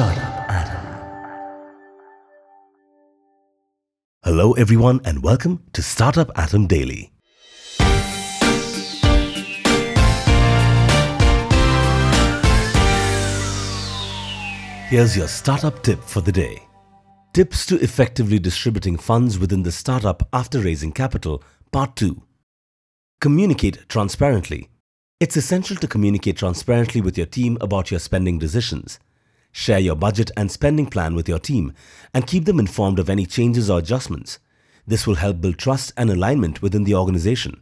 Startup. Hello, everyone, and welcome to Startup Atom Daily. Here's your startup tip for the day. Tips to effectively distributing funds within the startup after raising capital, Part 2. Communicate transparently. It's essential to communicate transparently with your team about your spending decisions. Share your budget and spending plan with your team and keep them informed of any changes or adjustments. This will help build trust and alignment within the organization.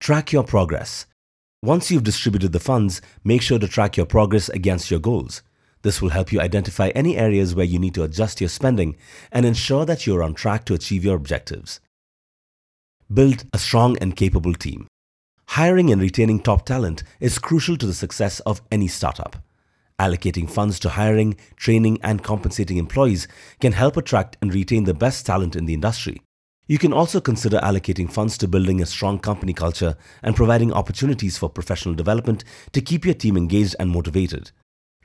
Track your progress. Once you've distributed the funds, make sure to track your progress against your goals. This will help you identify any areas where you need to adjust your spending and ensure that you're on track to achieve your objectives. Build a strong and capable team. Hiring and retaining top talent is crucial to the success of any startup. Allocating funds to hiring, training, and compensating employees can help attract and retain the best talent in the industry. You can also consider allocating funds to building a strong company culture and providing opportunities for professional development to keep your team engaged and motivated.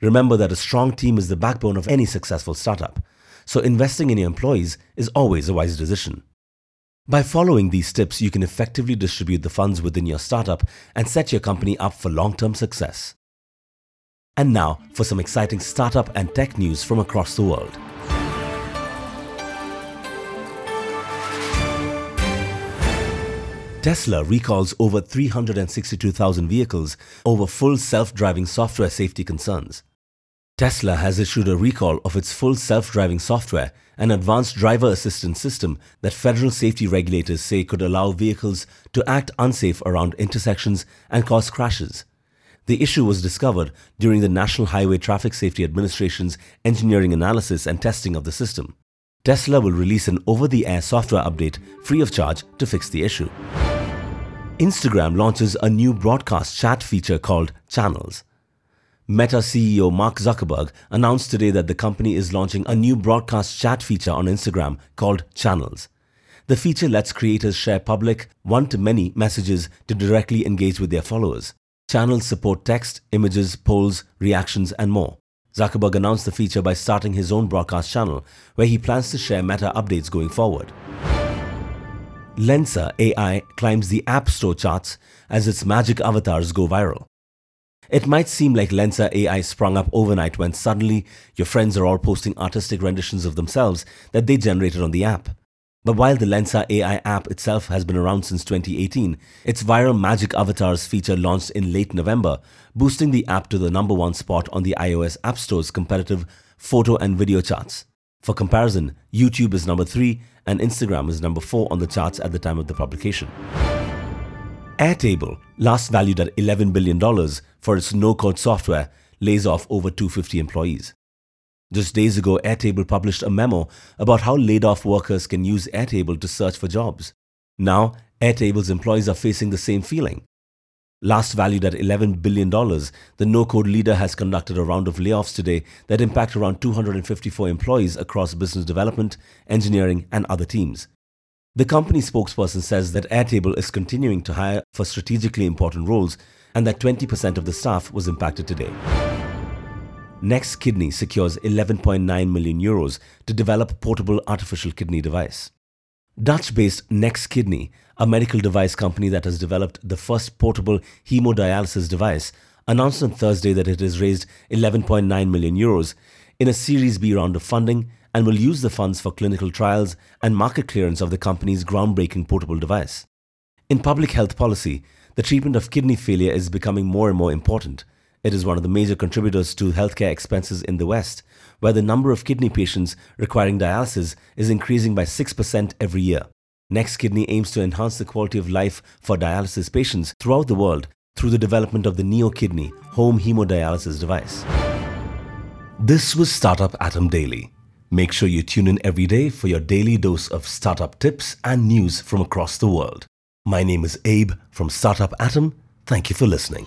Remember that a strong team is the backbone of any successful startup, so investing in your employees is always a wise decision. By following these tips, you can effectively distribute the funds within your startup and set your company up for long term success. And now for some exciting startup and tech news from across the world. Tesla recalls over 362,000 vehicles over full self driving software safety concerns. Tesla has issued a recall of its full self-driving software, an advanced driver assistance system that federal safety regulators say could allow vehicles to act unsafe around intersections and cause crashes. The issue was discovered during the National Highway Traffic Safety Administration's engineering analysis and testing of the system. Tesla will release an over-the-air software update free of charge to fix the issue. Instagram launches a new broadcast chat feature called Channels. Meta CEO Mark Zuckerberg announced today that the company is launching a new broadcast chat feature on Instagram called Channels. The feature lets creators share public, one to many messages to directly engage with their followers. Channels support text, images, polls, reactions, and more. Zuckerberg announced the feature by starting his own broadcast channel, where he plans to share meta updates going forward. Lensa AI climbs the App Store charts as its magic avatars go viral. It might seem like Lensa AI sprung up overnight when suddenly your friends are all posting artistic renditions of themselves that they generated on the app. But while the Lensa AI app itself has been around since 2018, its viral Magic Avatars feature launched in late November, boosting the app to the number one spot on the iOS App Store's competitive photo and video charts. For comparison, YouTube is number 3 and Instagram is number 4 on the charts at the time of the publication. Airtable, last valued at $11 billion for its no-code software, lays off over 250 employees. Just days ago, Airtable published a memo about how laid-off workers can use Airtable to search for jobs. Now, Airtable's employees are facing the same feeling. Last valued at $11 billion, the no-code leader has conducted a round of layoffs today that impact around 254 employees across business development, engineering, and other teams. The company spokesperson says that Airtable is continuing to hire for strategically important roles and that 20% of the staff was impacted today. NextKidney secures 11.9 million euros to develop portable artificial kidney device. Dutch-based NextKidney, a medical device company that has developed the first portable hemodialysis device, announced on Thursday that it has raised 11.9 million euros in a Series B round of funding and will use the funds for clinical trials and market clearance of the company's groundbreaking portable device. In public health policy, the treatment of kidney failure is becoming more and more important. It is one of the major contributors to healthcare expenses in the West, where the number of kidney patients requiring dialysis is increasing by 6% every year. NextKidney aims to enhance the quality of life for dialysis patients throughout the world through the development of the NeoKidney home hemodialysis device. This was Startup Atom Daily. Make sure you tune in every day for your daily dose of startup tips and news from across the world. My name is Abe from Startup Atom. Thank you for listening.